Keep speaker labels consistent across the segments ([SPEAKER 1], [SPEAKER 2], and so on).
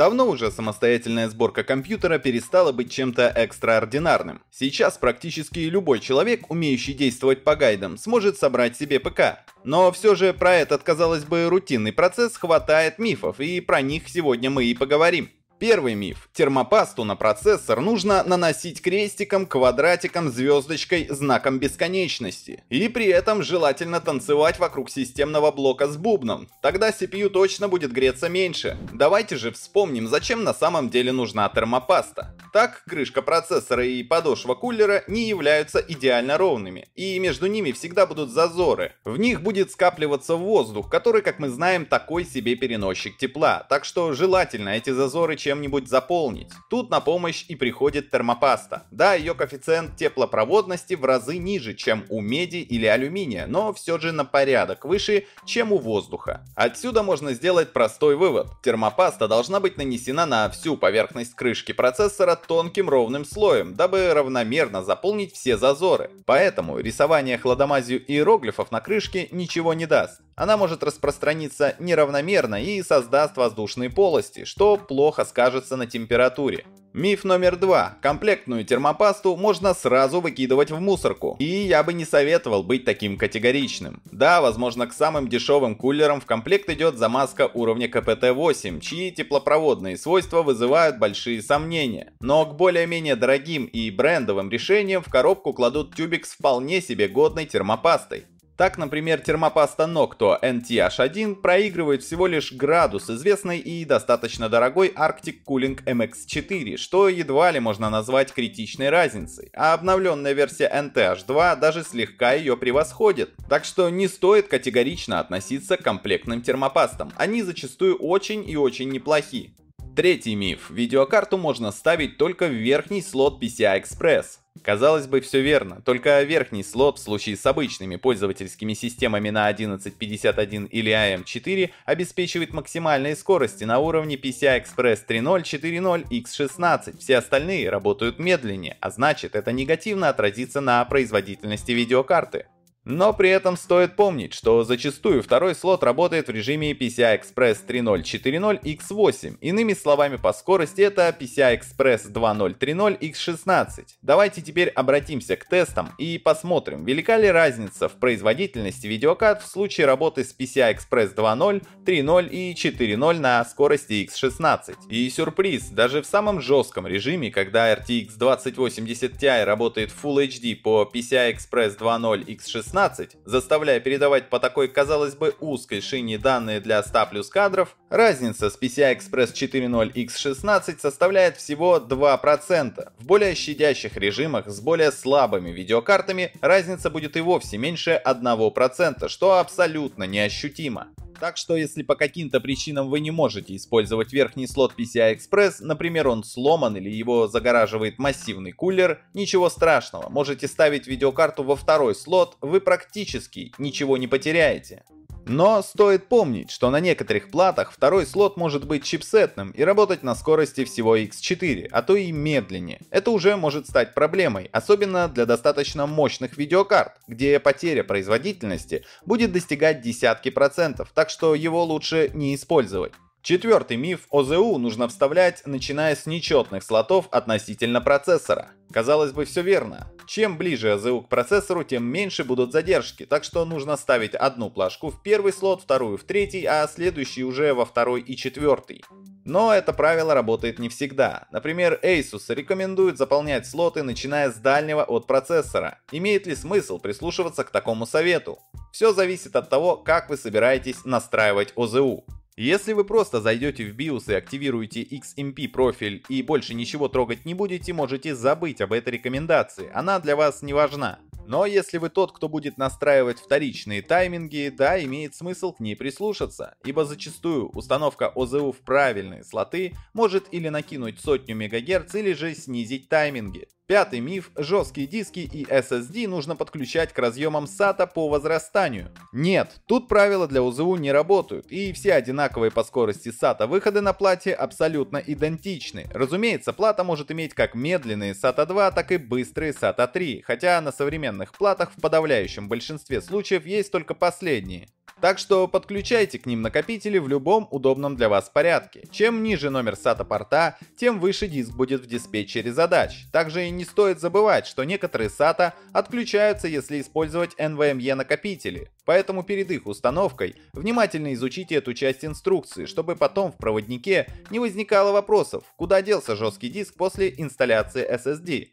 [SPEAKER 1] Давно уже самостоятельная сборка компьютера перестала быть чем-то экстраординарным. Сейчас практически любой человек, умеющий действовать по гайдам, сможет собрать себе ПК. Но все же про этот, казалось бы, рутинный процесс хватает мифов, и про них сегодня мы и поговорим. Первый миф. Термопасту на процессор нужно наносить крестиком, квадратиком, звездочкой, знаком бесконечности. И при этом желательно танцевать вокруг системного блока с бубном. Тогда CPU точно будет греться меньше. Давайте же вспомним, зачем на самом деле нужна термопаста. Так, крышка процессора и подошва кулера не являются идеально ровными, и между ними всегда будут зазоры. В них будет скапливаться воздух, который, как мы знаем, такой себе переносчик тепла, так что желательно эти зазоры чем чем-нибудь заполнить. Тут на помощь и приходит термопаста. Да, ее коэффициент теплопроводности в разы ниже, чем у меди или алюминия, но все же на порядок выше, чем у воздуха. Отсюда можно сделать простой вывод. Термопаста должна быть нанесена на всю поверхность крышки процессора тонким ровным слоем, дабы равномерно заполнить все зазоры. Поэтому рисование хладомазью иероглифов на крышке ничего не даст. Она может распространиться неравномерно и создаст воздушные полости, что плохо скажется на температуре. Миф номер два. Комплектную термопасту можно сразу выкидывать в мусорку. И я бы не советовал быть таким категоричным. Да, возможно, к самым дешевым кулерам в комплект идет замазка уровня КПТ-8, чьи теплопроводные свойства вызывают большие сомнения. Но к более-менее дорогим и брендовым решениям в коробку кладут тюбик с вполне себе годной термопастой. Так, например, термопаста Nocto NTH1 проигрывает всего лишь градус известной и достаточно дорогой Arctic Cooling MX4, что едва ли можно назвать критичной разницей, а обновленная версия NTH2 даже слегка ее превосходит. Так что не стоит категорично относиться к комплектным термопастам, они зачастую очень и очень неплохи. Третий миф. Видеокарту можно ставить только в верхний слот PCI Express. Казалось бы, все верно, только верхний слот в случае с обычными пользовательскими системами на 1151 или AM4 обеспечивает максимальные скорости на уровне PCI Express 3.0, 4.0, X16. Все остальные работают медленнее, а значит это негативно отразится на производительности видеокарты. Но при этом стоит помнить, что зачастую второй слот работает в режиме PCI Express 3.0 4.0 X8. Иными словами, по скорости это PCI Express 2.0 3.0 X16. Давайте теперь обратимся к тестам и посмотрим, велика ли разница в производительности видеокарт в случае работы с PCI Express 2.0, 3.0 и 4.0 на скорости X16. И сюрприз, даже в самом жестком режиме, когда RTX 2080 Ti работает Full HD по PCI Express 2.0 X16, 16, заставляя передавать по такой, казалось бы, узкой шине данные для 100 плюс кадров, разница с PCI Express 4.0 X16 составляет всего 2%. В более щадящих режимах с более слабыми видеокартами разница будет и вовсе меньше 1%, что абсолютно неощутимо. Так что если по каким-то причинам вы не можете использовать верхний слот PCI Express, например он сломан или его загораживает массивный кулер, ничего страшного, можете ставить видеокарту во второй слот, вы практически ничего не потеряете. Но стоит помнить, что на некоторых платах второй слот может быть чипсетным и работать на скорости всего X4, а то и медленнее. Это уже может стать проблемой, особенно для достаточно мощных видеокарт, где потеря производительности будет достигать десятки процентов, так что его лучше не использовать. Четвертый миф ОЗУ нужно вставлять, начиная с нечетных слотов относительно процессора. Казалось бы, все верно. Чем ближе ОЗУ к процессору, тем меньше будут задержки, так что нужно ставить одну плашку в первый слот, вторую в третий, а следующий уже во второй и четвертый. Но это правило работает не всегда. Например, Asus рекомендует заполнять слоты, начиная с дальнего от процессора. Имеет ли смысл прислушиваться к такому совету? Все зависит от того, как вы собираетесь настраивать ОЗУ. Если вы просто зайдете в BIOS и активируете XMP профиль и больше ничего трогать не будете, можете забыть об этой рекомендации, она для вас не важна. Но если вы тот, кто будет настраивать вторичные тайминги, да, имеет смысл к ней прислушаться, ибо зачастую установка ОЗУ в правильные слоты может или накинуть сотню МГц, или же снизить тайминги. Пятый миф – жесткие диски и SSD нужно подключать к разъемам SATA по возрастанию. Нет, тут правила для ОЗУ не работают, и все одинаковые по скорости SATA выходы на плате абсолютно идентичны. Разумеется, плата может иметь как медленные SATA 2, так и быстрые SATA 3, хотя на современных платах в подавляющем большинстве случаев есть только последние. Так что подключайте к ним накопители в любом удобном для вас порядке. Чем ниже номер SATA порта, тем выше диск будет в диспетчере задач. Также и не стоит забывать, что некоторые SATA отключаются, если использовать NVMe накопители. Поэтому перед их установкой внимательно изучите эту часть инструкции, чтобы потом в проводнике не возникало вопросов, куда делся жесткий диск после инсталляции SSD.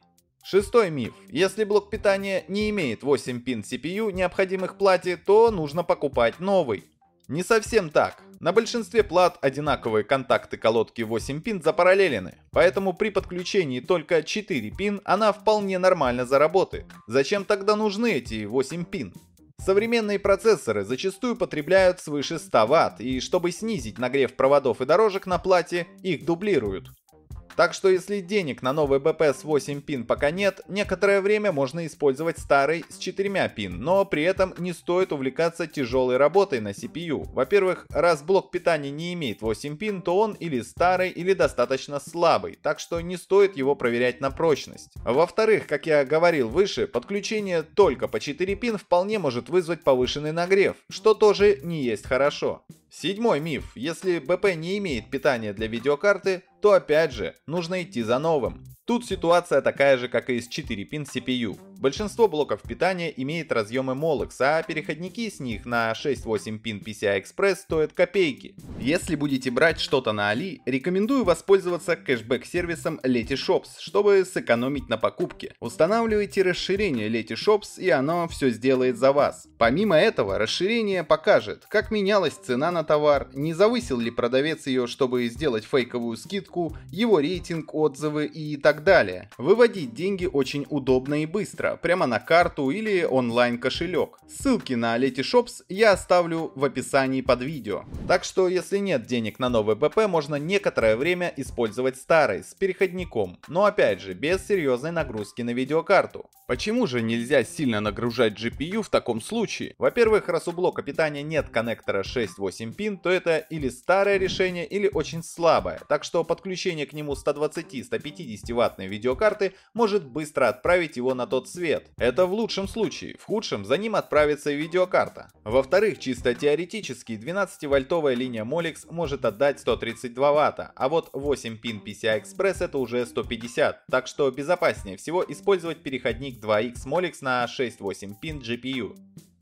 [SPEAKER 1] Шестой миф. Если блок питания не имеет 8 пин CPU, необходимых плате, то нужно покупать новый. Не совсем так. На большинстве плат одинаковые контакты колодки 8 пин запараллелены, поэтому при подключении только 4 пин она вполне нормально заработает. Зачем тогда нужны эти 8 пин? Современные процессоры зачастую потребляют свыше 100 Вт, и чтобы снизить нагрев проводов и дорожек на плате, их дублируют. Так что если денег на новый БП с 8 пин пока нет, некоторое время можно использовать старый с 4 пин, но при этом не стоит увлекаться тяжелой работой на CPU. Во-первых, раз блок питания не имеет 8 пин, то он или старый, или достаточно слабый, так что не стоит его проверять на прочность. Во-вторых, как я говорил выше, подключение только по 4 пин вполне может вызвать повышенный нагрев, что тоже не есть хорошо. Седьмой миф. Если БП не имеет питания для видеокарты, то опять же нужно идти за новым. Тут ситуация такая же, как и с 4-пин CPU. Большинство блоков питания имеет разъемы Molex, а переходники с них на 6-8 пин PCI Express стоят копейки. Если будете брать что-то на Али, рекомендую воспользоваться кэшбэк-сервисом Letyshops, чтобы сэкономить на покупке. Устанавливайте расширение Letyshops и оно все сделает за вас. Помимо этого, расширение покажет, как менялась цена на товар, не завысил ли продавец ее, чтобы сделать фейковую скидку, его рейтинг, отзывы и так так далее. Выводить деньги очень удобно и быстро, прямо на карту или онлайн кошелек. Ссылки на Letyshops я оставлю в описании под видео. Так что если нет денег на новый БП, можно некоторое время использовать старый с переходником, но опять же без серьезной нагрузки на видеокарту. Почему же нельзя сильно нагружать GPU в таком случае? Во-первых, раз у блока питания нет коннектора 6-8 пин, то это или старое решение, или очень слабое, так что подключение к нему 120-150 ваттной видеокарты может быстро отправить его на тот свет. Это в лучшем случае, в худшем за ним отправится и видеокарта. Во-вторых, чисто теоретически 12-вольтовая линия Molex может отдать 132 ватта, а вот 8 пин PCI Express это уже 150, так что безопаснее всего использовать переходник 2X Molex на 6-8 пин GPU.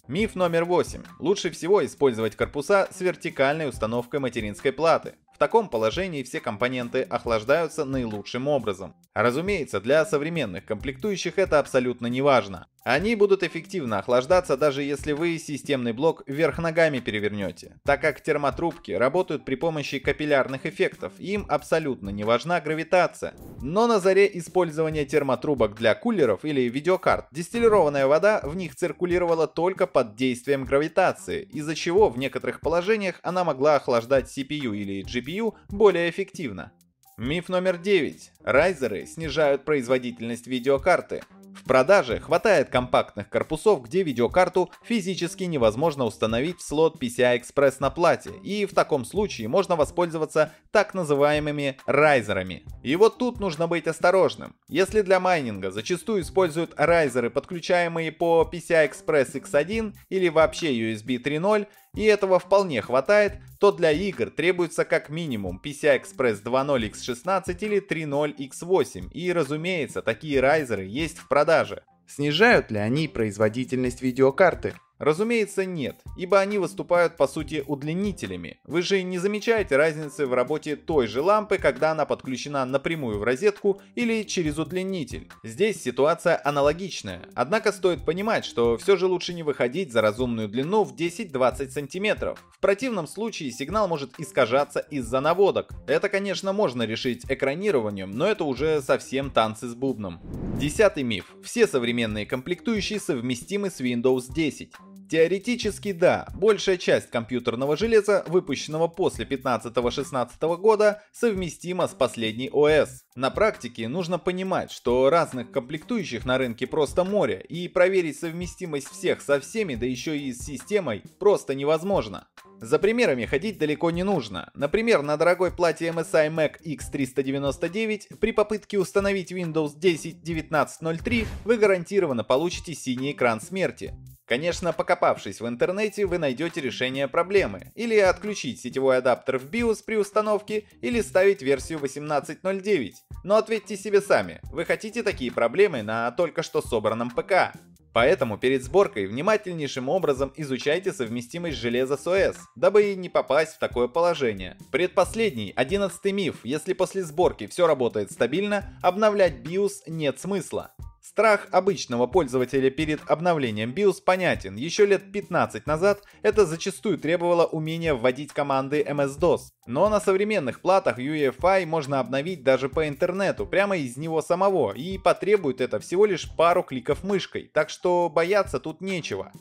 [SPEAKER 1] Миф номер 8. Лучше всего использовать корпуса с вертикальной установкой материнской платы. В таком положении все компоненты охлаждаются наилучшим образом. Разумеется, для современных комплектующих это абсолютно не важно. Они будут эффективно охлаждаться, даже если вы системный блок вверх ногами перевернете, так как термотрубки работают при помощи капиллярных эффектов, им абсолютно не важна гравитация. Но на заре использования термотрубок для кулеров или видеокарт, дистиллированная вода в них циркулировала только под действием гравитации, из-за чего в некоторых положениях она могла охлаждать CPU или GPU более эффективно. Миф номер 9. Райзеры снижают производительность видеокарты. Продаже хватает компактных корпусов, где видеокарту физически невозможно установить в слот PCI Express на плате, и в таком случае можно воспользоваться так называемыми райзерами. И вот тут нужно быть осторожным. Если для майнинга зачастую используют райзеры, подключаемые по PCI Express X1 или вообще USB 3.0, и этого вполне хватает, то для игр требуется как минимум PCI Express 2.0 X16 или 3.0 X8, и разумеется, такие райзеры есть в продаже. Снижают ли они производительность видеокарты? Разумеется, нет, ибо они выступают по сути удлинителями. Вы же не замечаете разницы в работе той же лампы, когда она подключена напрямую в розетку или через удлинитель. Здесь ситуация аналогичная, однако стоит понимать, что все же лучше не выходить за разумную длину в 10-20 см. В противном случае сигнал может искажаться из-за наводок. Это, конечно, можно решить экранированием, но это уже совсем танцы с бубном. Десятый миф. Все современные комплектующие совместимы с Windows 10. Теоретически да, большая часть компьютерного железа, выпущенного после 15-16 года, совместима с последней ОС. На практике нужно понимать, что разных комплектующих на рынке просто море, и проверить совместимость всех со всеми, да еще и с системой, просто невозможно. За примерами ходить далеко не нужно. Например, на дорогой плате MSI Mac X399 при попытке установить Windows 10 1903 вы гарантированно получите синий экран смерти. Конечно, покопавшись в интернете, вы найдете решение проблемы. Или отключить сетевой адаптер в BIOS при установке, или ставить версию 18.09. Но ответьте себе сами, вы хотите такие проблемы на только что собранном ПК? Поэтому перед сборкой внимательнейшим образом изучайте совместимость железа с ОС, дабы не попасть в такое положение. Предпоследний, одиннадцатый миф, если после сборки все работает стабильно, обновлять BIOS нет смысла. Страх обычного пользователя перед обновлением BIOS понятен. Еще лет 15 назад это зачастую требовало умения вводить команды MS-DOS. Но на современных платах UEFI можно обновить даже по интернету, прямо из него самого, и потребует это всего лишь пару кликов мышкой, так что бояться тут нечего.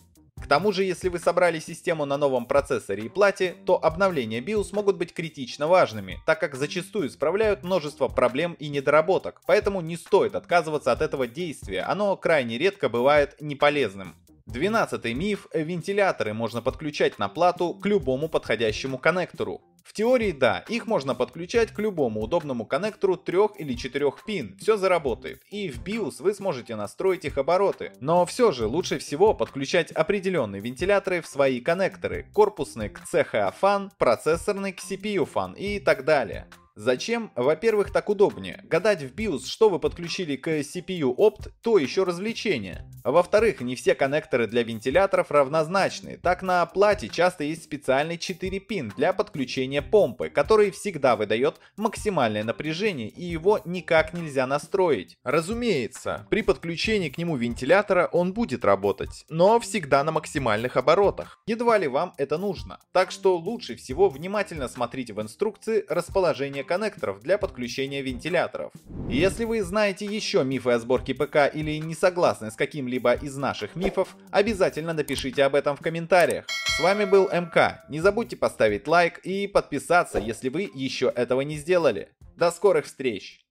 [SPEAKER 1] К тому же, если вы собрали систему на новом процессоре и плате, то обновления BIOS могут быть критично важными, так как зачастую исправляют множество проблем и недоработок, поэтому не стоит отказываться от этого действия, оно крайне редко бывает неполезным. Двенадцатый миф – вентиляторы можно подключать на плату к любому подходящему коннектору. В теории да, их можно подключать к любому удобному коннектору 3 или 4 пин, все заработает, и в BIOS вы сможете настроить их обороты. Но все же лучше всего подключать определенные вентиляторы в свои коннекторы, корпусный к CHA fan, процессорный к CPU fan и так далее. Зачем? Во-первых, так удобнее. Гадать в BIOS, что вы подключили к CPU Opt, то еще развлечение. А во-вторых, не все коннекторы для вентиляторов равнозначны. Так на плате часто есть специальный 4-пин для подключения помпы, который всегда выдает максимальное напряжение и его никак нельзя настроить. Разумеется, при подключении к нему вентилятора он будет работать, но всегда на максимальных оборотах. Едва ли вам это нужно. Так что лучше всего внимательно смотрите в инструкции расположение коннекторов для подключения вентиляторов. Если вы знаете еще мифы о сборке ПК или не согласны с каким-либо из наших мифов, обязательно напишите об этом в комментариях. С вами был МК, не забудьте поставить лайк и подписаться, если вы еще этого не сделали. До скорых встреч!